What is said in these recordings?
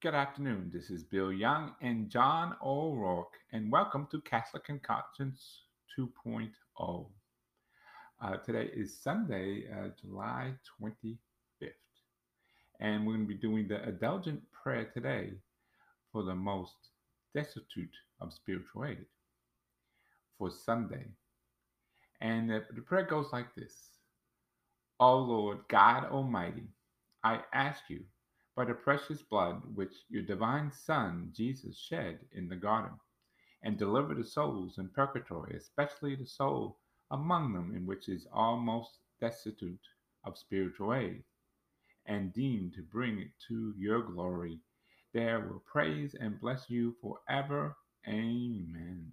Good afternoon. This is Bill Young and John O'Rourke, and welcome to Catholic Conscience 2.0. Uh, today is Sunday, uh, July 25th, and we're going to be doing the indulgent prayer today for the most destitute of spiritual aid for Sunday. And the, the prayer goes like this O Lord God Almighty, I ask you by the precious blood which your divine Son Jesus shed in the garden, and deliver the souls in purgatory, especially the soul among them in which is almost destitute of spiritual aid, and deemed to bring it to your glory. There will praise and bless you forever. Amen.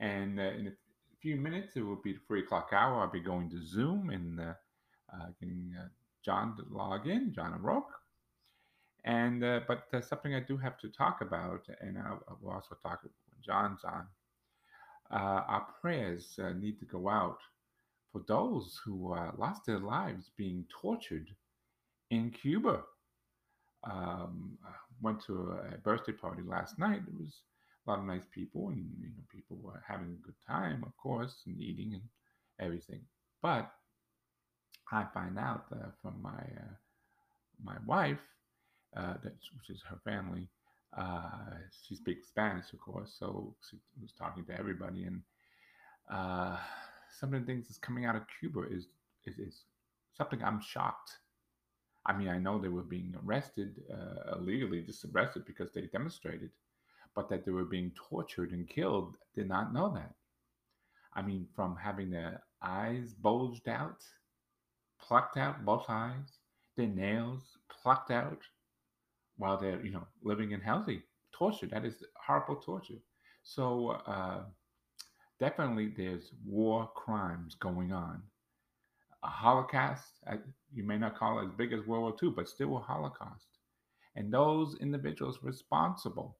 And uh, in a few minutes, it will be the three o'clock hour. I'll be going to Zoom and uh, uh, getting uh, John to log in, John O'Rourke. And uh, but uh, something I do have to talk about, and I will also talk when John's on. Uh, our prayers uh, need to go out for those who uh, lost their lives being tortured in Cuba. Um, went to a birthday party last night. There was a lot of nice people, and you know, people were having a good time, of course, and eating and everything. But I find out uh, from my my wife uh, that which is her family. Uh, she speaks Spanish, of course, so she was talking to everybody. And uh, some of the things that's coming out of Cuba is, is, is something I'm shocked. I mean, I know they were being arrested uh, illegally, just arrested because they demonstrated, but that they were being tortured and killed, did not know that. I mean, from having their eyes bulged out, plucked out, both eyes, their nails plucked out, while they're you know living in healthy torture. That is horrible torture. So uh, definitely, there's war crimes going on. A Holocaust, you may not call it as big as World War II, but still a Holocaust. And those individuals responsible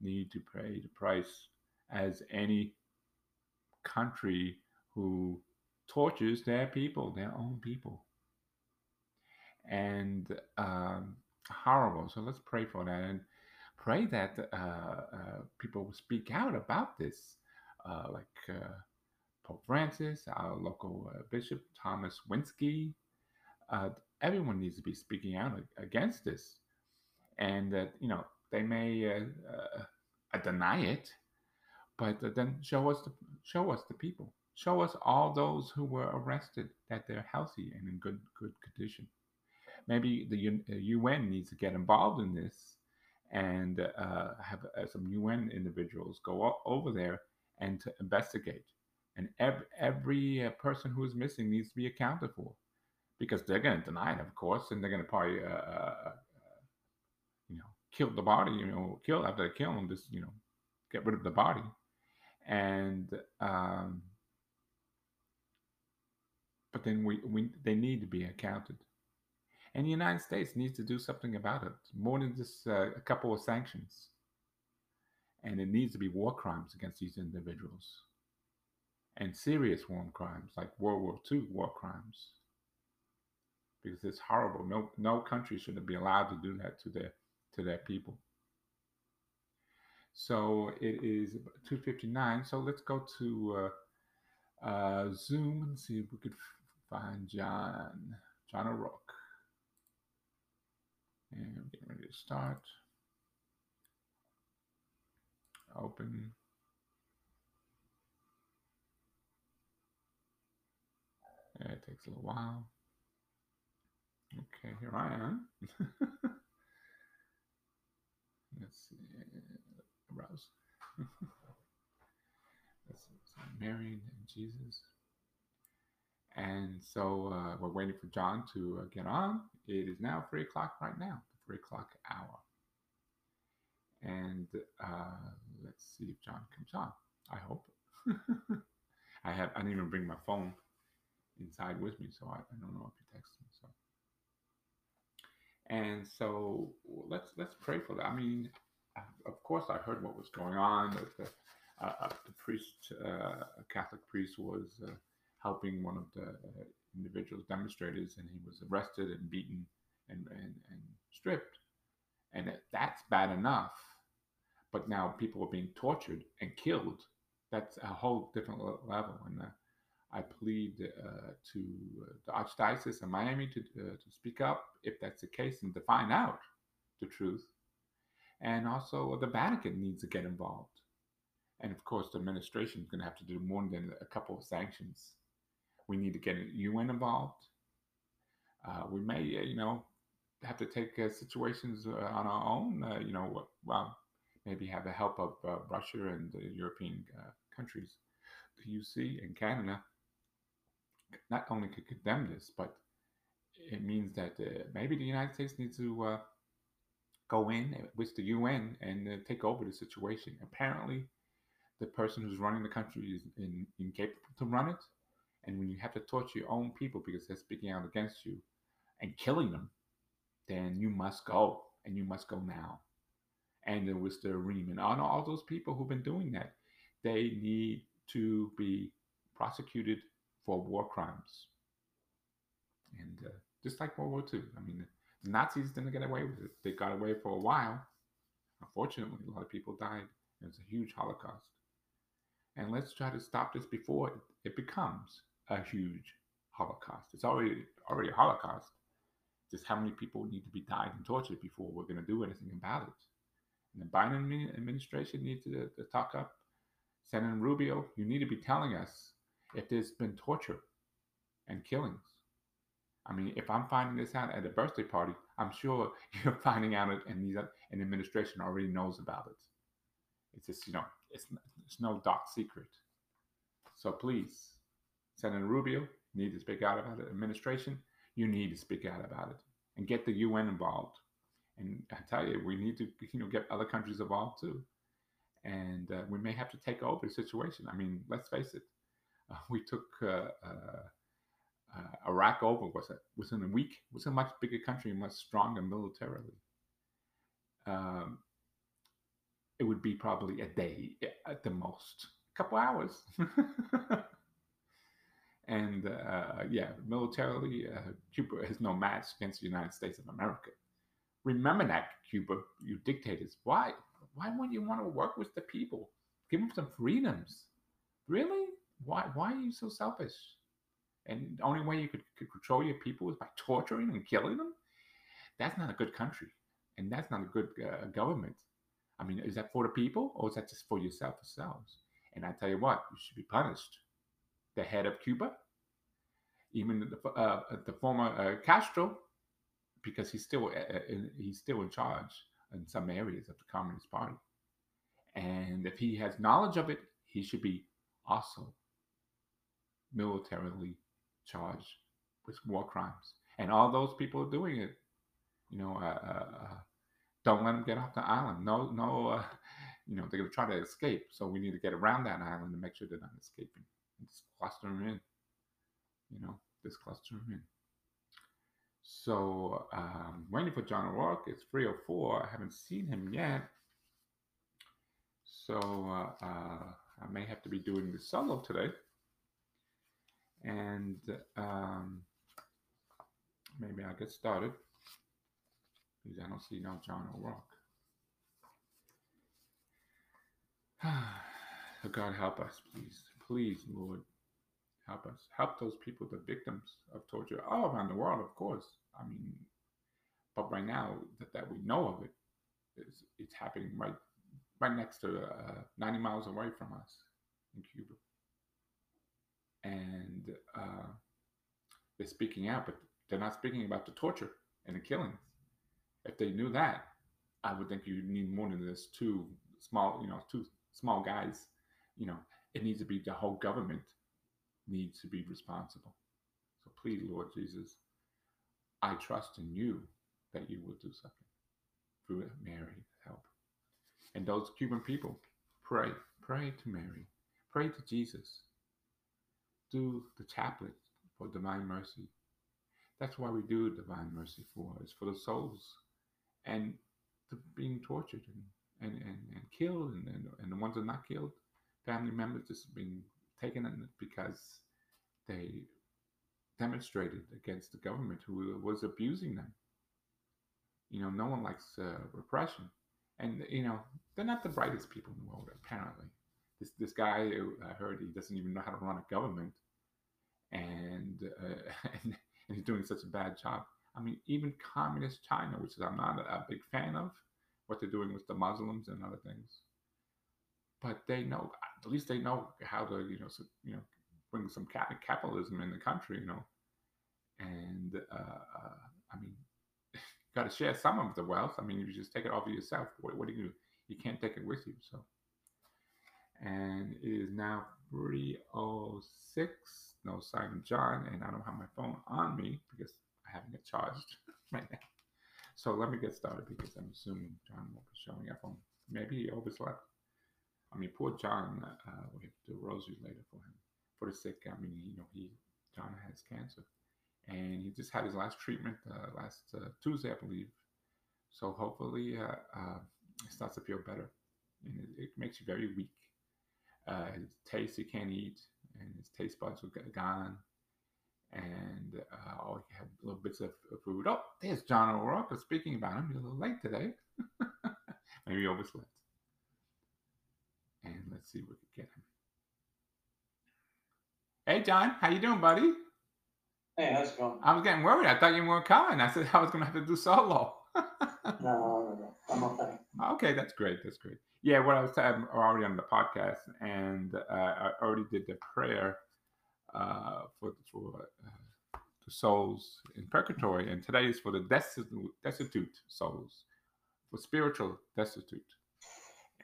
need to pay the price as any country who tortures their people, their own people. And um, horrible. So let's pray for that and pray that uh, uh, people will speak out about this, uh, like uh, Pope Francis, our local uh, Bishop Thomas Wenski. Everyone needs to be speaking out against this, and that you know they may deny it, but then show us the show us the people, show us all those who were arrested that they're healthy and in good good condition maybe the UN uh, needs to get involved in this and uh, have uh, some UN individuals go over there and to investigate. And every, every uh, person who is missing needs to be accounted for because they're going to deny it, of course, and they're going to probably, uh, uh, you know, kill the body, you know, kill after they kill them, just, you know, get rid of the body. And, um, but then we, we, they need to be accounted. And the United States needs to do something about it, more than just uh, a couple of sanctions. And it needs to be war crimes against these individuals. And serious war crimes, like World War II war crimes. Because it's horrible. No, no country should be allowed to do that to their, to their people. So it is 2.59. So let's go to uh, uh, Zoom and see if we could find John, John O'Rourke. And I'm getting ready to start. Open. Yeah, it takes a little while. Okay, here I am. Let's see. Browse. Let's see. So married and Jesus. And so uh, we're waiting for John to uh, get on. It is now three o'clock right now, the three o'clock hour. And uh, let's see if John comes on. I hope. I have. I didn't even bring my phone inside with me, so I, I don't know if he texted me. So. And so let's let's pray for that. I mean, of course, I heard what was going on. The, uh, uh, the priest, uh, a Catholic priest, was uh, helping one of the uh, individuals demonstrators, and he was arrested and beaten and, and, and stripped. and that's bad enough. But now people are being tortured and killed. That's a whole different level. And uh, I plead uh, to uh, the Archdiocese of Miami to, uh, to speak up if that's the case and to find out the truth. And also, the Vatican needs to get involved. And of course, the administration is going to have to do more than a couple of sanctions. We need to get UN involved. Uh, we may, you know, have to take uh, situations uh, on our own. Uh, you know, well, maybe have the help of uh, Russia and the European uh, countries. The UC and Canada not only could condemn this, but it means that maybe the United States needs to go in with the UN and take over the situation. Apparently, the person who's running the country is in, incapable to run it. And when you have to torture your own people because they're speaking out against you and killing them, then you must go and you must go now. And there was the agreement on all those people who've been doing that. They need to be prosecuted for war crimes. And uh, just like World War II, I mean, the Nazis didn't get away with it. They got away for a while. Unfortunately, a lot of people died. It was a huge Holocaust. And let's try to stop this before it becomes a huge Holocaust. It's already already a Holocaust. Just how many people need to be died and tortured before we're going to do anything about it? And the Biden administration needs to, to talk up. Senator Rubio, you need to be telling us if there's been torture and killings. I mean, if I'm finding this out at a birthday party, I'm sure you're finding out it, and the administration already knows about it. It's just, you know, it's, it's no dark secret. So please, Senator Rubio, you need to speak out about it. Administration, you need to speak out about it and get the UN involved. And I tell you, we need to, you know, get other countries involved too. And uh, we may have to take over the situation. I mean, let's face it, uh, we took uh, uh, uh Iraq over was it within a week. It was a much bigger country, much stronger militarily. Um, it would be probably a day at the most, a couple hours. and uh, yeah, militarily, uh, Cuba has no match against the United States of America. Remember that, Cuba, you dictators. Why? Why wouldn't you want to work with the people? Give them some freedoms. Really? Why? Why are you so selfish? And the only way you could, could control your people is by torturing and killing them. That's not a good country, and that's not a good uh, government. I mean, is that for the people or is that just for yourself yourselves? And I tell you what, you should be punished. The head of Cuba, even the, uh, the former uh, Castro, because he's still uh, uh he's still in charge in some areas of the Communist Party. And if he has knowledge of it, he should be also militarily charged with war crimes. And all those people doing it, you know, uh, don't let them get off the island. No, no, you know, they're going to try to escape. So we need to get around that island to make sure they're not escaping. Just cluster them in. You know, just cluster them in. So um, waiting for John O'Rourke. It's 304. I haven't seen him yet. So uh, uh, I may have to be doing the solo today. And um, maybe I'll get started because I don't see no John O'Rourke. God help us, please. Please, Lord, help us. Help those people, the victims of torture all around the world, of course. I mean, but right now that, that we know of it, it's, it's happening right right next to uh, 90 miles away from us in Cuba. And uh, they're speaking out, but they're not speaking about the torture and the killings. If they knew that, I would think you need more than this two small, you know, two small guys. You know, it needs to be the whole government needs to be responsible. So please, Lord Jesus, I trust in you that you will do something through Mary help. And those Cuban people, pray, pray to Mary, pray to Jesus. Do the chaplet for divine mercy. That's why we do divine mercy for. It's for the souls and the being tortured and, and, and, and killed, and, and, and the ones that are not killed, family members just being taken because they demonstrated against the government who was abusing them. You know, no one likes uh, repression, and you know they're not the brightest people in the world. Apparently, this this guy I heard he doesn't even know how to run a government, and uh, and, and he's doing such a bad job. I mean, even communist China, which I'm not a, a big fan of, what they're doing with the Muslims and other things, but they know at least they know how to you know so, you know bring some capitalism in the country, you know, and uh, uh, I mean, got to share some of the wealth. I mean, if you just take it all for yourself. What, what do you do? You can't take it with you. So, and it is now 306. No Simon John, and I don't have my phone on me because I haven't it charged right now. So let me get started because I'm assuming John won't be showing up on. Maybe he overslept. I mean, poor John. Uh, we have to do rosary later for him for the sick. I mean, you know, he John has cancer, and he just had his last treatment uh, last uh, Tuesday, I believe. So hopefully, uh, uh, it starts to feel better, and it, it makes you very weak. Uh, his taste he can't eat, and his taste buds are gone, and uh, all he had little bits of, of food. Oh, there's John O'Rourke. Speaking about him, he's a little late today. Maybe overslept. And let's see if we can get him. Hey, John, how you doing, buddy? Hey, how's it going? I was getting worried. I thought you weren't coming. I said I was going to have to do solo. no, no, no, I'm okay. Okay, that's great. That's great. Yeah, what I was saying, I'm already on the podcast, and uh, I already did the prayer uh, for for uh, the souls in purgatory, and today is for the destitute, destitute souls, for spiritual destitute.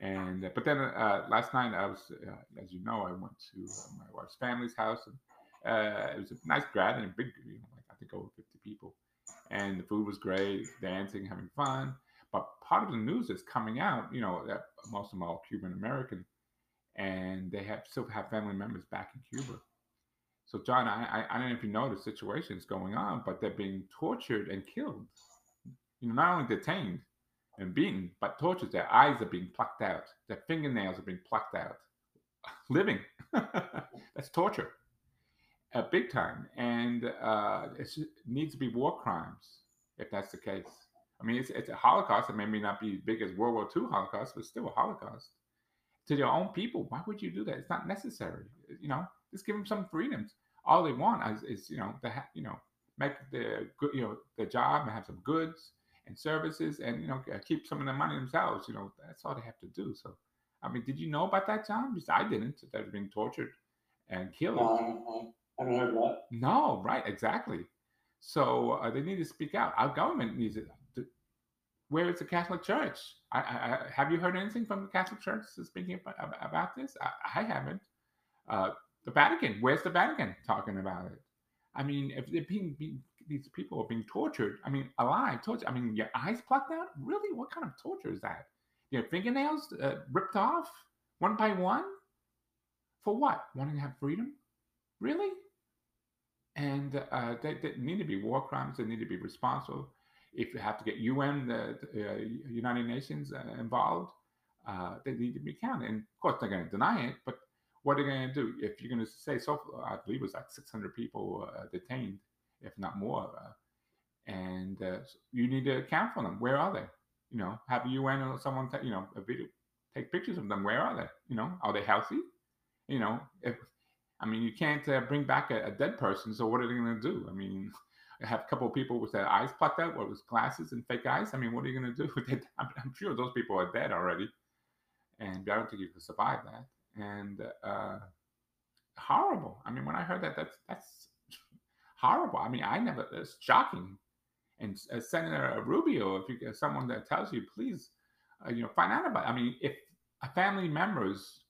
And uh, but then uh, last night I was, uh, as you know, I went to my wife's family's house, and uh, it was a nice gathering, a big, you know, like I think over fifty people, and the food was great, dancing, having fun. But part of the news that's coming out, you know, that most of them are Cuban American, and they have still have family members back in Cuba. So, John, I, I, don't know if you know the situation is going on, but they're being tortured and killed. You know, not only detained, and beaten, but tortured. Their eyes are being plucked out. Their fingernails are being plucked out. Living. That's torture. Uh, big time. And uh, it needs to be war crimes if that's the case. I mean, it's, it's a Holocaust. It may not be as big as World War II Holocaust, but still a Holocaust. To their own people, why would you do that? It's not necessary. You know, just give them some freedoms. All they want is, is you know, to ha- you know, make the good, you know, the job and have some goods and services and you know keep some of the money themselves you know that's all they have to do. So i mean did you know about that john? Because i didn't they're being tortured and killed. No, i haven't heard that. No right exactly. So uh, they need to speak out. Our government needs it. Where is the catholic church? I, I, have you heard anything from the catholic church speaking about, about this? I, I haven't. Uh, the vatican where's the vatican talking about it? I mean, if they're being, being these people are being tortured. I mean, alive, torture. I mean, your eyes plucked out. Really, what kind of torture is that? Your fingernails uh, ripped off one by one. For what? Wanting to have freedom? Really? And uh, they, need to be war crimes. They need to be responsible. If you have to get UN, the, uh, United Nations, uh, involved, uh, they need to be counted. And of course, they're going to deny it. But what are they going to do if you're going to say so? I believe it was like 600 people uh, detained if not more. And uh, you need to account for them. Where are they? You know, have UN or someone, you know, a video, take pictures of them. Where are they? You know, are they healthy? You know, if I mean, you can't uh, bring back a, a, dead person. So what are they going to do? I mean, have a couple of people with their eyes plucked out, what was glasses and fake eyes. I mean, what are you going to do? I'm, I'm, sure those people are dead already, and I don't think you can survive that. And uh, horrible. I mean, when I heard that, that's that's horrible. I mean, I never, it's shocking. And uh, Senator Rubio, if you get someone that tells you, please, uh, you know, find out about it. I mean, if family members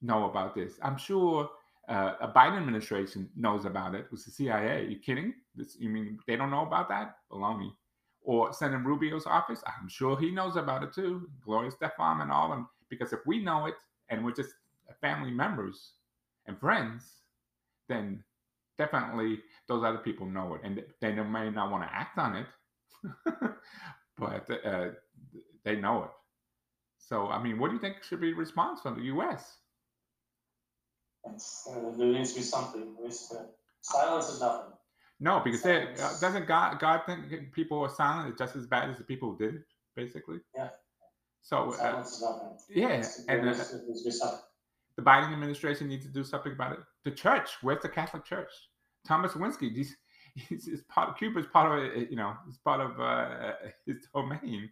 know about this, I'm sure uh, a Biden administration knows about it. Was the CIA? Are you kidding? This, you mean they don't know about that? Baloney. Or Senator Rubio's office? I'm sure he knows about it too. Gloria Estefan and all them. Because if we know it and we're just family members and friends, then definitely those other people know it and they may not want to act on it but uh, they know it so i mean what do you think should be the response from the us uh, there needs to be something silence is nothing No, because they, uh, doesn't God God think people are silent is just as bad as the people who did it, basically. Yeah. So uh, Silence is nothing. yeah, and uh, the Biden administration needs to do something about it. The church, where's the Catholic Church? Thomas Lewinsky, he's, he's, he's part Cuba's part of it, you know, it's part of uh, his domain.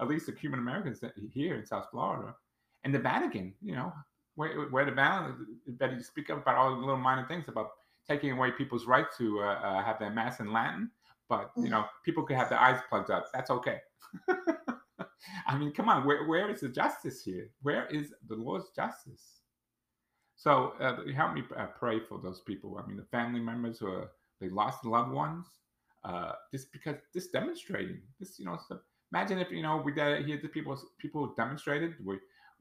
At least the Cuban Americans here in South Florida, and the Vatican, you know, where where the Vatican better speak up about all the little minor things about taking away people's right to uh, uh, have their mass in Latin, but you know, people could have their eyes plugged up. That's okay. I mean, come on, where where is the justice here? Where is the Lord's justice? So uh, help me uh, pray for those people. I mean, the family members who are, they lost loved ones. Uh, just because this demonstrating this, you know, so imagine if you know we did here the people people who demonstrated, we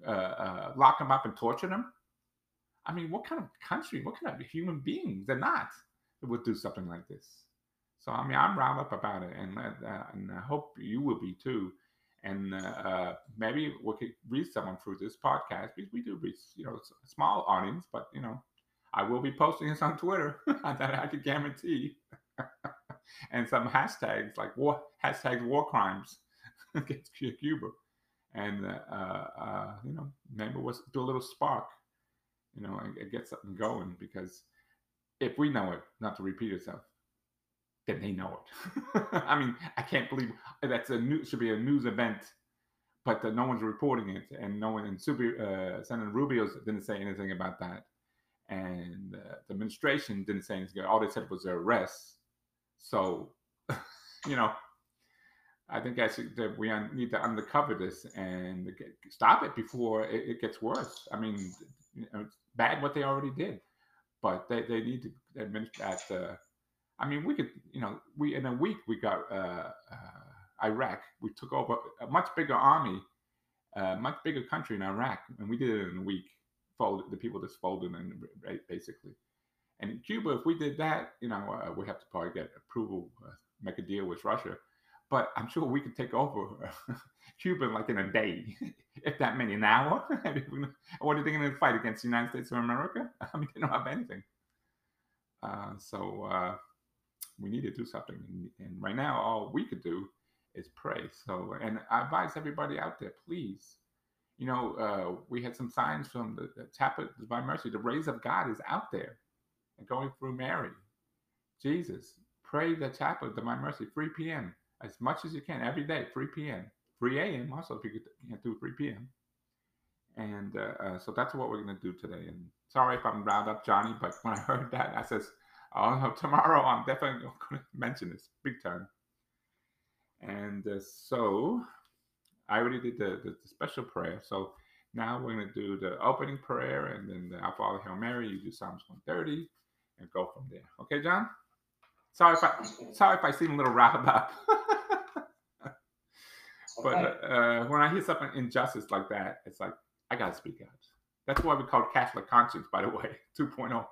uh, uh, lock them up and torture them. I mean, what kind of country, what kind of human beings they're not that would do something like this? So I mean, I'm riled up about it, and uh, and I hope you will be too. And uh, uh, maybe we could reach someone through this podcast because we do reach, you know, a small audience, but you know, I will be posting this on Twitter that I could guarantee, and some hashtags like war hashtags war crimes against Cuba, and uh, uh, you know, maybe we'll do a little spark, you know, and, and get something going because if we know it, not to repeat itself, then they know it. I mean, I can't believe that's a new should be a news event, but uh, no one's reporting it, and no one. And Super, uh, Senator Rubio didn't say anything about that, and uh, the administration didn't say anything. All they said was their arrests. So, you know, I think actually that we need to undercover this and get, stop it before it, it gets worse. I mean, it's bad what they already did, but they, they need to admit that. Uh, I mean, we could, you know, we in a week we got uh, uh, Iraq. We took over a much bigger army, a much bigger country in Iraq, and we did it in a week. Folded the people just folded in right, basically. And in Cuba, if we did that, you know, uh, we have to probably get approval, uh, make a deal with Russia. But I'm sure we could take over Cuba like in a day, if that many an hour. what are they going to fight against the United States of America? I mean, they don't have anything. Uh, so uh, we need to do something. And, right now, all we could do is pray. So, and I advise everybody out there, please. You know, uh, we had some signs from the, the of Divine Mercy. The rays of God is out there and going through Mary, Jesus. Pray the Chaplet of Divine Mercy, 3 p.m. as much as you can every day, 3 p.m. 3 a.m. also if you can't do 3 p.m. And uh, uh, so that's what we're going to do today. And sorry if I'm riled up, Johnny, but when I heard that, I says, oh no, tomorrow I'm definitely going to mention this big time. And uh, so I already did the, the, the, special prayer. So now we're going to do the opening prayer and then the Our Father Hail Mary. You do Psalms 130 and go from there. Okay, John? Sorry if I sorry if I seem a little riled up. but uh, when I hear something injustice like that, it's like I gotta speak out. That's why we call it Catholic conscience, by the way, 2.0,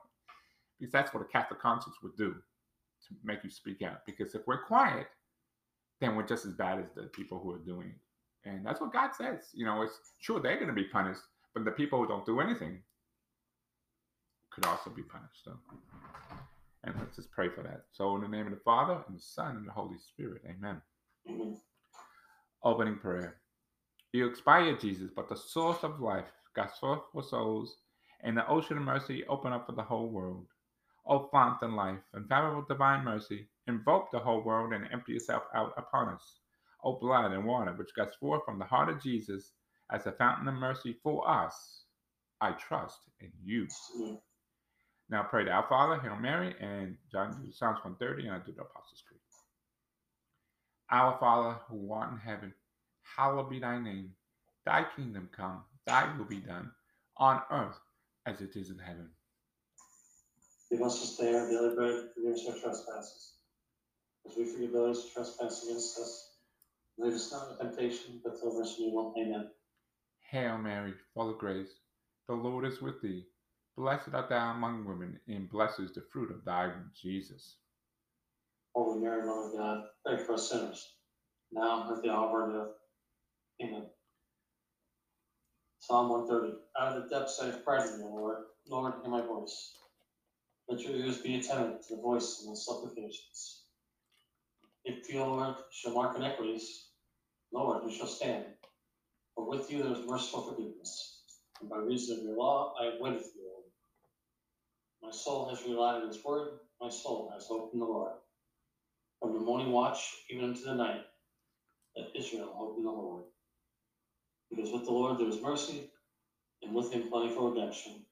because that's what a Catholic conscience would do to make you speak out. Because if we're quiet, then we're just as bad as the people who are doing it, and that's what God says. You know, it's sure they're going to be punished, but the people who don't do anything could also be punished. So. And let's just pray for that. So, in the name of the Father, and the Son, and the Holy Spirit, amen. Opening prayer. You expired, Jesus, but the source of life, God's source for souls, and the ocean of mercy open up for the whole world. O fount of life, infallible divine mercy, invoke the whole world and empty yourself out upon us. O blood and water, which gush forth from the heart of Jesus as a fountain of mercy for us, I trust in you. Now pray to our Father, Hail Mary, and John Psalms 130, and I do the Apostles' Creed. Our Father, who art in heaven, hallowed be thy name. Thy kingdom come, thy will be done, on earth as it is in heaven. Give us this day our daily bread, forgive us our trespasses, as we forgive those who trespass against us. Lead us not into temptation, but deliver us from evil. Amen. Hail Mary, full of grace, the Lord is with thee. Blessed art thou among women, and blessed is the fruit of thy womb, Jesus. Holy Mary, Mother of God, pray for us sinners, now and at the hour of our death. Amen. Psalm 130. Out of the depths I have cried to you, Lord. Lord, hear my voice. Let your ears be attentive to the voice and the supplications. If you, Lord, shall mark iniquities, Lord, who shall stand? For with you there is merciful forgiveness, and by reason of your law I have waited for you, Lord. My soul has relied on his word, my soul has hope in the Lord. From the morning watch even unto the night, let Israel hope in the Lord. Because with the Lord there is mercy, and with him plentiful redemption.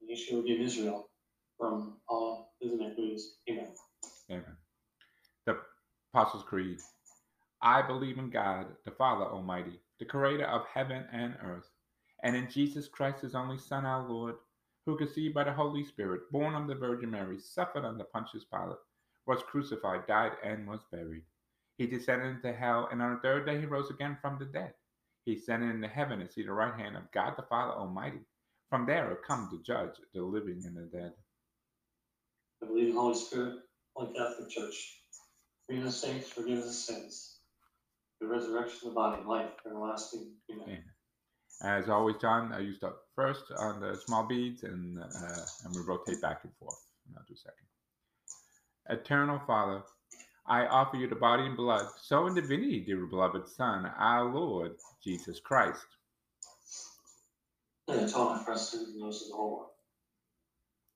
And he shall redeem Israel from all his iniquities. Amen. Amen. The Apostles' Creed. I believe in God, the Father Almighty, the creator of heaven and earth, and in Jesus Christ, his only Son, our Lord, who conceived by the Holy Spirit, born of the Virgin Mary, suffered under Pontius Pilate, was crucified, died, and was buried. He descended into hell, and on the third day he rose again from the dead. He ascended into heaven and seated at the right hand of God the Father Almighty. From there come to judge the living and the dead. I believe in the Holy Spirit, Holy Catholic Church, freedom of saints, forgiveness of sins, the resurrection of the body, and life everlasting. Amen. Amen. As always, John, I you start first on the small beads, and uh, and we rotate back and forth. And I'll do second. Eternal Father, I offer you the body and blood, so in divinity, dear beloved Son, our Lord Jesus Christ. And atonement for sins and those of the whole world.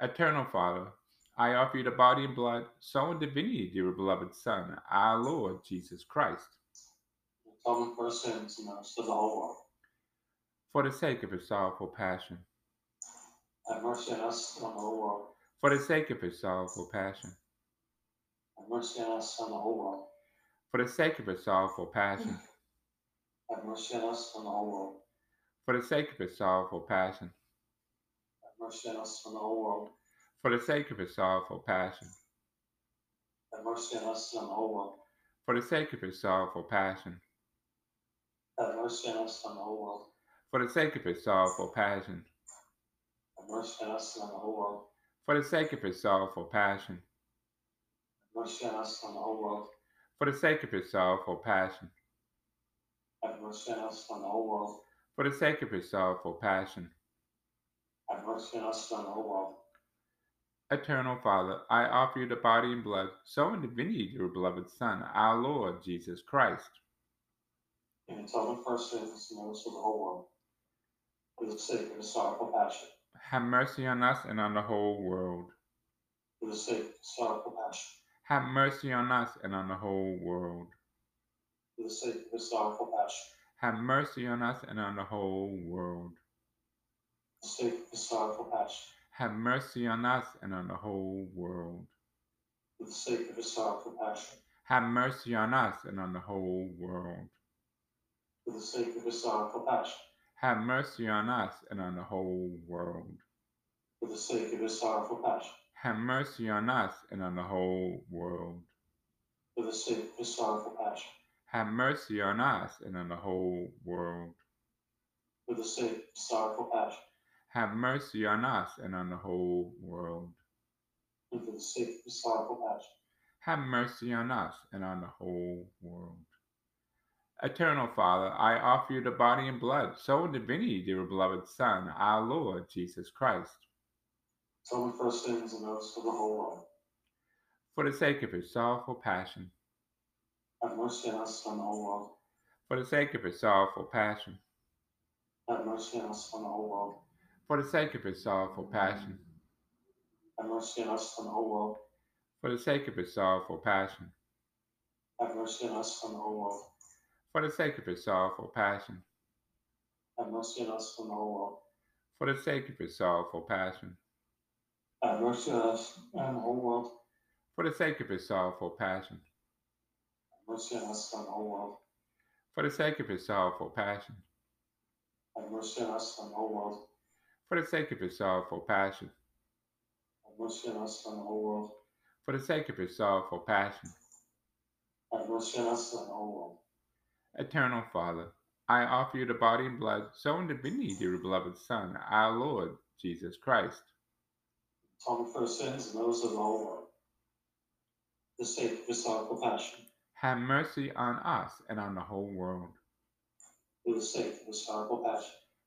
Eternal Father, I offer you the body and blood, soul and divinity, dear beloved Son, our Lord Jesus Christ, atonement for sins and those of the whole world. for the sake of his sorrowful passion, Have mercy on us and on the whole world. for the sake of his sorrowful passion, Have mercy on us and on the whole world. for the sake of his sorrowful passion, Have mercy on us and on the whole world. for the sake of his sorrowful passion, mercy on us and the whole world. for the sake of his sorrowful passion, Have mercy on us and the whole world. for the sake of his sorrowful passion, Have mercy on us and the whole world. for the sake of his sorrowful passion, Have mercy on us and the whole world. for the sake of his sorrowful passion, Have mercy on us and the whole world. for the sake of his sorrowful passion, Have mercy on us and the whole world. for the sake of his sorrowful passion. Have mercy on us and on the oh, whole world. Eternal Father, I offer you the body and blood, soul and divinity of your beloved Son, our Lord Jesus Christ, In atonement for our sins and those of the whole world. For the sake of his sorrowful passion. have mercy on us and on the whole world. For the sake of his sorrowful passion. Have mercy on us and on the whole world. For the sake of his sorrowful passion. Have mercy on us and on the whole world. For the sake of his sorrowful passion. Have mercy on us and on the whole world. For the sake of his sorrowful passion. Have mercy on us and on the whole world. For the sake of his sorrowful passion. Have mercy on us and on the whole world. For the sake of his sorrowful passion. Have mercy on us and on the whole world. For the sake of his sorrowful passion. Have mercy on us and on the whole world. For the sake of his sorrowful passion. Have mercy on us and on the whole world. And for the sake of his sorrowful passion. Have mercy on us and on the whole world. Eternal Father, I offer you the body and blood, soul and divinity, dear beloved Son, our Lord Jesus Christ, Atonement for our sins and those of the whole world. for the sake of his sorrowful passion, Have mercy on us and on the whole world. for the sake of his sorrowful passion, Have mercy on us and on the whole world. For the sake of his sorrowful passion, Have mercy on us and the whole world. For the sake of his sorrowful passion. Have mercy on us and the whole world. For the sake of his sorrowful passion. Have mercy on us and the whole world. For the sake of his sorrowful passion. Have mercy on us and the whole world. For the sake of his sorrowful passion. Have mercy on us and the whole world. For the sake of his sorrowful passion. Have mercy on us and the whole world. For the sake of his sorrowful passion. Have mercy on us and the whole world. For the sake of his sorrowful passion. Have mercy on us and the whole world. Eternal Father, I offer you the body and blood, soul and divinity of your beloved Son, our Lord Jesus Christ. Atonement for our sins and those of the whole world. For the sake of his sorrowful passion. Have mercy on us and on the whole world. For the sake of his sorrowful passion.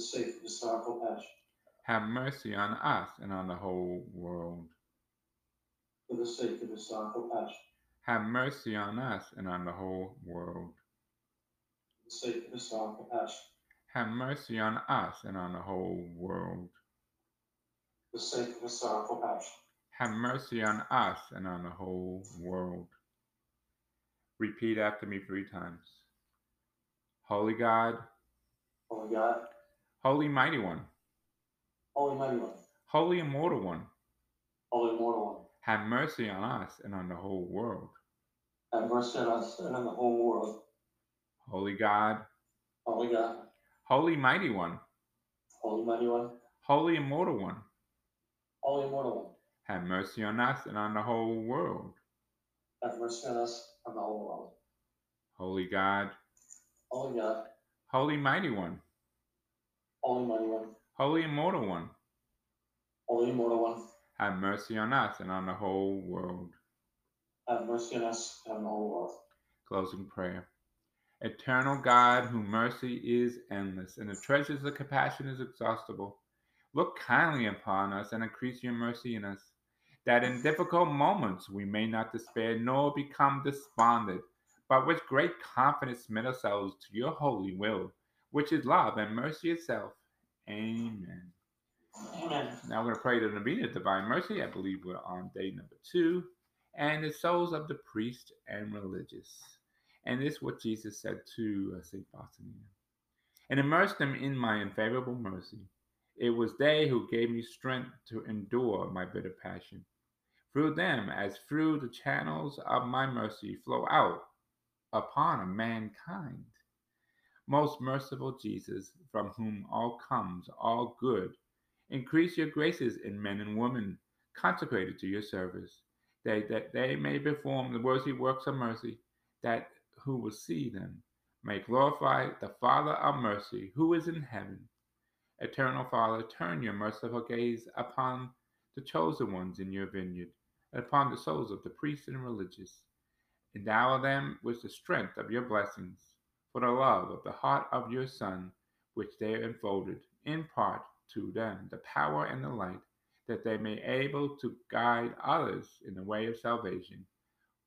For the sake of sorrowful passion. Have mercy on us and on the whole world. For the sake of sorrowful passion. Have mercy on us and on the whole world. For the sake of sorrowful passion. Have mercy on us and on the whole world. For the sake of sorrowful passion. Have mercy on us and on the whole world. Repeat after me three times. Holy God, Holy God, Holy Mighty One, Holy Mighty One, Holy Immortal One, Holy Immortal One, have mercy on us and on the whole world. have mercy on us and on the whole world. Holy God, Holy God, Holy Mighty One, Holy Mighty One, Holy Immortal One, Holy Immortal One, have mercy on us and on the whole world. have mercy on us and on the whole world. Holy God, Holy God, Holy Mighty One, Holy Mighty One, Holy Immortal One, Holy Immortal One, have mercy on us and on the whole world. have mercy on us and on the whole world. Closing prayer. Eternal God, whose mercy is endless and the treasures of compassion is exhaustible, look kindly upon us and increase your mercy in us, that in difficult moments we may not despair nor become despondent, but with great confidence submit ourselves to your holy will, which is love and mercy itself. Amen. Amen. Now we're going to pray to the Novena of Divine Mercy. I believe we're on day number two. And the souls of the priest and religious. And this is what Jesus said to uh, St. Faustina. And immerse them in my unfavorable mercy. It was they who gave me strength to endure my bitter passion. Through them, as through the channels of my mercy, flow out upon mankind. Most merciful Jesus, from whom all comes all good, increase your graces in men and women consecrated to your service, that, that they may perform the worthy works of mercy, that who will see them may glorify the Father of mercy who is in heaven. Eternal Father, turn your merciful gaze upon the chosen ones in your vineyard, and upon the souls of the priests and religious. Endow them with the strength of your blessings, for the love of the heart of your Son, which they have enfolded, impart to them the power and the light, that they may able to guide others in the way of salvation.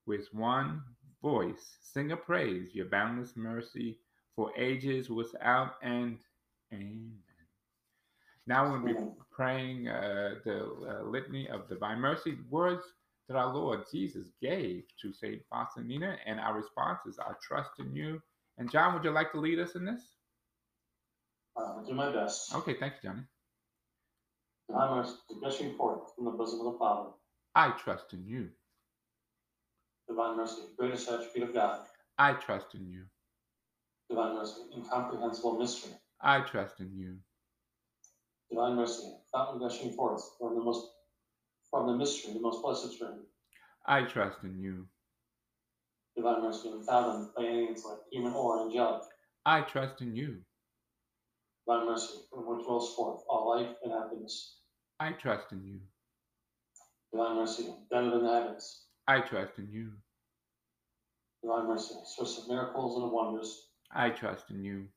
With one voice, sing a praise, your boundless mercy for ages without end. Amen. Now we'll be praying uh, the uh, litany of divine mercy, words that our Lord Jesus gave to Saint Faustina, and our response is, "I trust in you." And John, would you like to lead us in this? Uh, I'll do my best. Okay, thank you, Johnny. Divine mercy, gushing forth from the bosom of the Father. I trust in you. Divine mercy, greatest attribute of God. I trust in you. Divine mercy, incomprehensible mystery. I trust in you. Divine mercy, fountain gushing forth from the most from the mystery, the most blessed Trinity. I trust in you. Divine mercy, unfathomed by any intellect, human or angelic. I trust in you. Divine mercy, from which wells forth all life and happiness. I trust in you. Divine mercy, better than the heavens. I trust in you. Divine mercy, source of miracles and wonders. I trust in you.